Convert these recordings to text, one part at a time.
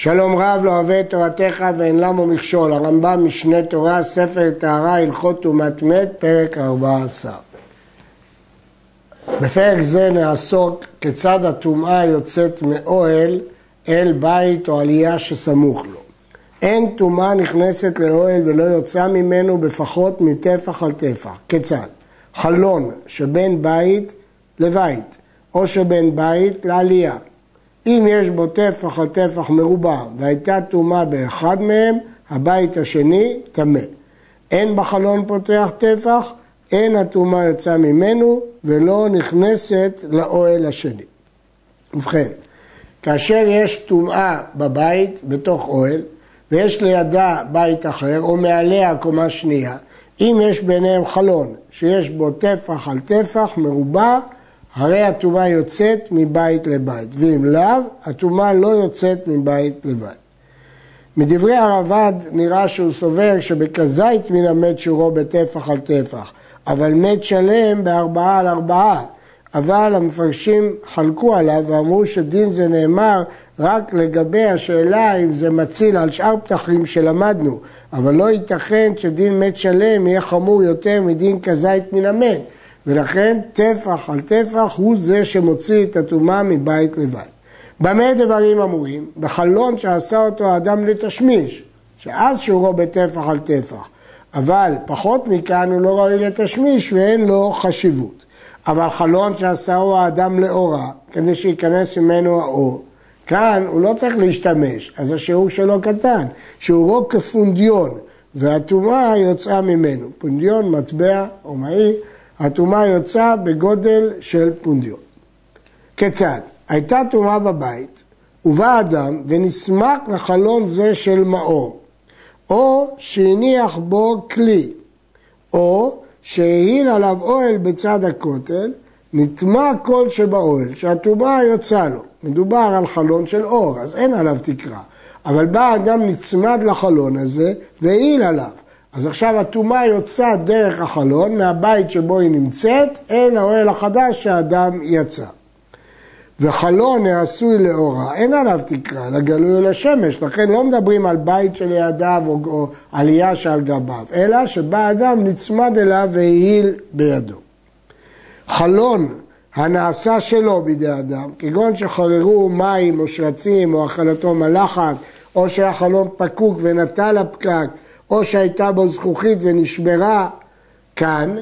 שלום רב לא אוהב את תורתך ואין למו מכשול, הרמב"ם משנה תורה, ספר טהרה, הלכות טומאת מת, פרק 14. בפרק זה נעסוק כיצד הטומאה יוצאת מאוהל אל בית או עלייה שסמוך לו. אין טומאה נכנסת לאוהל ולא יוצא ממנו בפחות מטפח על טפח. כיצד? חלון שבין בית לבית, או שבין בית לעלייה. אם יש בו טפח על מרובע והייתה טומאה באחד מהם, הבית השני טמא. אין בחלון פותח טפח, אין הטומאה יוצאה ממנו ולא נכנסת לאוהל השני. ובכן, כאשר יש טומאה בבית, בתוך אוהל, ויש לידה בית אחר, או מעליה קומה שנייה, אם יש ביניהם חלון שיש בו טפח על טפח מרובע, הרי הטומאה יוצאת מבית לבית, ואם לאו, הטומאה לא יוצאת מבית לבית. מדברי הרב"ד נראה שהוא סובר שבכזית מן המת שיעורו בטפח על טפח, אבל מת שלם בארבעה על ארבעה. אבל המפרשים חלקו עליו ואמרו שדין זה נאמר רק לגבי השאלה אם זה מציל על שאר פתחים שלמדנו, אבל לא ייתכן שדין מת שלם יהיה חמור יותר מדין כזית מן המת. ולכן טפח על טפח הוא זה שמוציא את הטומאה מבית לבית. במה דברים אמורים? בחלון שעשה אותו האדם לתשמיש, שאז שיעורו בטפח על טפח, אבל פחות מכאן הוא לא ראוי לתשמיש ואין לו חשיבות. אבל חלון שעשהו האדם לאורה, כדי שייכנס ממנו האור, כאן הוא לא צריך להשתמש, אז השיעור שלו קטן, שיעורו כפונדיון, והטומאה יוצאה ממנו. פונדיון, מטבע או הטומאה יוצאה בגודל של פונדיון. כיצד? הייתה טומאה בבית, ובא אדם ונסמך לחלון זה של מאור, או שהניח בו כלי, או שהעיל עליו אוהל בצד הכותל, נטמע כל שבאוהל, שהטומאה יוצאה לו. מדובר על חלון של אור, אז אין עליו תקרה. אבל בא אדם נצמד לחלון הזה והעיל עליו. אז עכשיו הטומאה יוצאה דרך החלון, מהבית שבו היא נמצאת, אל האוהל החדש שהאדם יצא. וחלון העשוי לאורה, אין עליו תקרה, לגלוי לשמש, לכן לא מדברים על בית שלידיו או, או עלייה שעל גביו, אלא שבא אדם נצמד אליו והעיל בידו. חלון הנעשה שלו בידי אדם, כגון שחררו מים או שרצים או אכלתו מלחת, או שהיה חלון פקוק ונטל הפקק, או שהייתה בו זכוכית ונשברה, כאן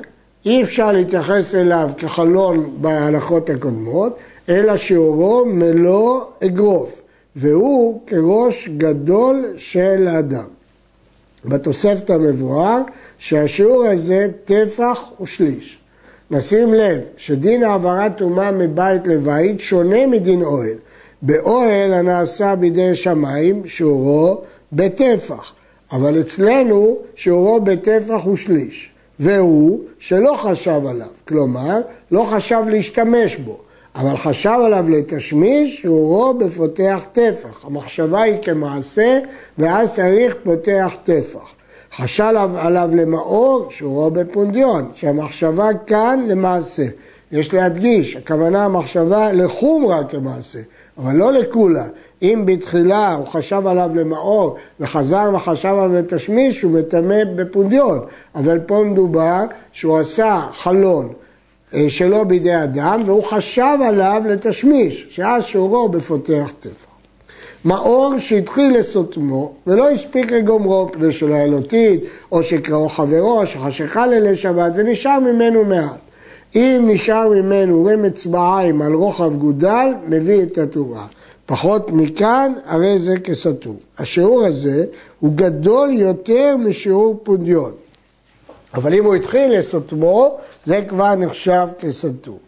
אי אפשר להתייחס אליו כחלון בהלכות הקודמות, אלא שיעורו מלוא אגרוף, והוא כראש גדול של האדם. בתוספת המבואר שהשיעור הזה טפח ושליש. נשים לב שדין העברת טומאה מבית לבית שונה מדין אוהל. באוהל הנעשה בידי שמיים שיעורו בטפח, אבל אצלנו שיעורו בטפח ושליש, והוא שלא חשב עליו, כלומר לא חשב להשתמש בו, אבל חשב עליו לתשמיש, שיעורו בפותח טפח. המחשבה היא כמעשה, ואז צריך פותח טפח. חשב עליו למאור, שיעורו בפונדיון, שהמחשבה כאן למעשה. יש להדגיש, הכוונה המחשבה לחומרה כמעשה, אבל לא לכולה. אם בתחילה הוא חשב עליו למאור וחזר וחשב עליו לתשמיש, הוא מטמא בפונדיון. אבל פה מדובר שהוא עשה חלון אה, שלא בידי אדם, והוא חשב עליו לתשמיש, שאז שיעורו בפותח טפח. מאור שהתחיל לסותמו ולא הספיק לגומרו, פני שלא היה לו טיט, או שקראו חברו, שחשיכה לילי שבת, ונשאר ממנו מעט. אם נשאר ממנו רמץ בעין על רוחב גודל, מביא את התורה. פחות מכאן, הרי זה כסתור. השיעור הזה הוא גדול יותר משיעור פונדיון. אבל אם הוא התחיל לסותמו, זה כבר נחשב כסתור.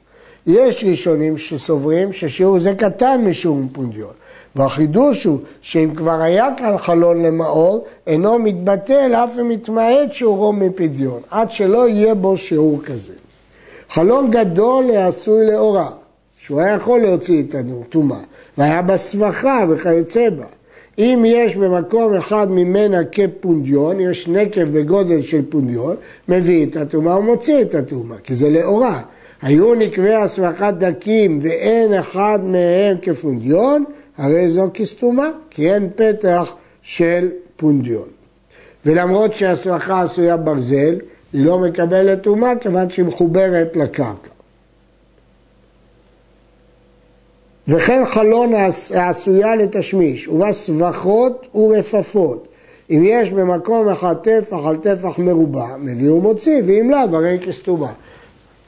יש ראשונים שסוברים ששיעור זה קטן משיעור פונדיון. והחידוש הוא שאם כבר היה כאן חלון למאור, אינו מתבטל אף אם מתמעט שיעורו מפדיון, עד שלא יהיה בו שיעור כזה. חלון גדול העשוי לאורה, שהוא היה יכול להוציא את הטומאה, והיה בה סבכה וכיוצא בה. אם יש במקום אחד ממנה כפונדיון, יש נקב בגודל של פונדיון, מביא את הטומאה ומוציא את הטומאה, כי זה לאורה. היו נקבי הסמכת דקים ואין אחד מהם כפונדיון, הרי זו כסתומה, כי אין פתח של פונדיון. ולמרות שהסמכה עשויה ברזל, היא לא מקבלת טומאה כיוון שהיא מחוברת לקרקע. וכן חלון העשויה לתשמיש, ובה סבכות ורפפות. אם יש במקום אחד טפח על טפח מרובע, מביא ומוציא, ואם לאו, הרי כסתומה.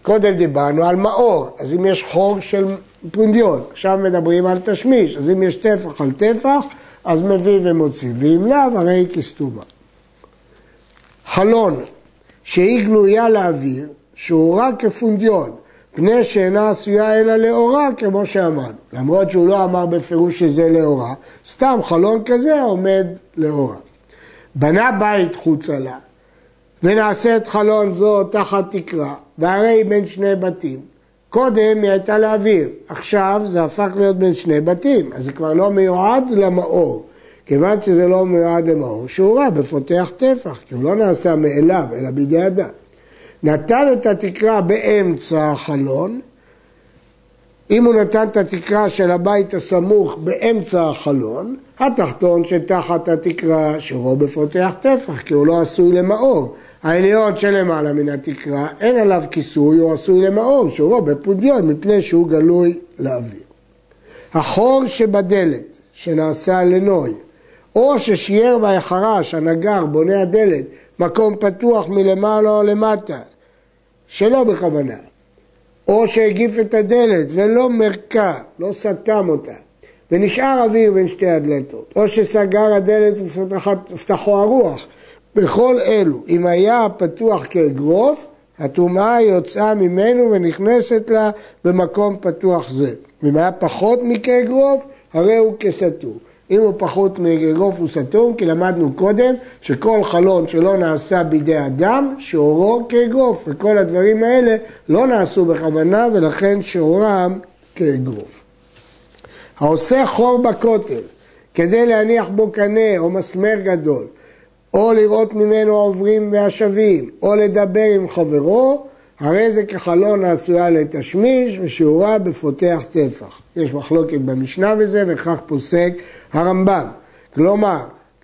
קודם דיברנו על מאור, אז אם יש חור של פונדיון, עכשיו מדברים על תשמיש, אז אם יש טפח על טפח, אז מביא ומוציא, ואם לאו, הרי כסתומה. חלון שהיא גלויה לאוויר, שהוא רק כפונדיון, פני שאינה עשויה אלא לאורה, כמו שאמרנו. למרות שהוא לא אמר בפירוש שזה לאורה, סתם חלון כזה עומד לאורה. בנה בית חוצה לה, ונעשית חלון זו תחת תקרה, והרי בין שני בתים. קודם היא הייתה לאוויר, עכשיו זה הפך להיות בין שני בתים, אז זה כבר לא מיועד למאור. כיוון שזה לא מיועד למאור, שהוא רע בפותח טפח, כי הוא לא נעשה מאליו, אלא בידי אדם. נתן את התקרה באמצע החלון, אם הוא נתן את התקרה של הבית הסמוך באמצע החלון, התחתון שתחת התקרה שרו בפותח טפח, כי הוא לא עשוי למאור. העליון שלמעלה מן התקרה, אין עליו כיסוי, הוא עשוי למאור, שורו בפודיון, מפני שהוא גלוי לאוויר. החור שבדלת, שנעשה לנוי, או ששיער בהחרש, הנגר, בונה הדלת, מקום פתוח מלמעלה או למטה, שלא בכוונה, או שהגיף את הדלת ולא מרקע, לא סתם אותה, ונשאר אוויר בין שתי הדלתות, או שסגר הדלת ופתחו הרוח, בכל אלו, אם היה פתוח כאגרוף, הטומאה יוצאה ממנו ונכנסת לה במקום פתוח זה. אם היה פחות מכאגרוף, הרי הוא כסתור. אם הוא פחות מאגרוף הוא סתום, כי למדנו קודם שכל חלון שלא נעשה בידי אדם, שאורו כאגרוף, וכל הדברים האלה לא נעשו בכוונה ולכן שאורם כאגרוף. העושה חור בכותל כדי להניח בו קנה או מסמר גדול, או לראות ממנו עוברים והשבים, או לדבר עם חברו, הרי זה כחלון העשויה לתשמיש ושיעורה בפותח טפח. יש מחלוקת במשנה בזה וכך פוסק הרמב"ם. כלומר,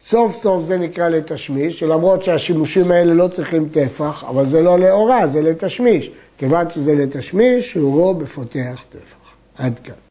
סוף סוף זה נקרא לתשמיש, שלמרות שהשימושים האלה לא צריכים טפח, אבל זה לא לאורה, זה לתשמיש. כיוון שזה לתשמיש, שיעורו בפותח טפח. עד כאן.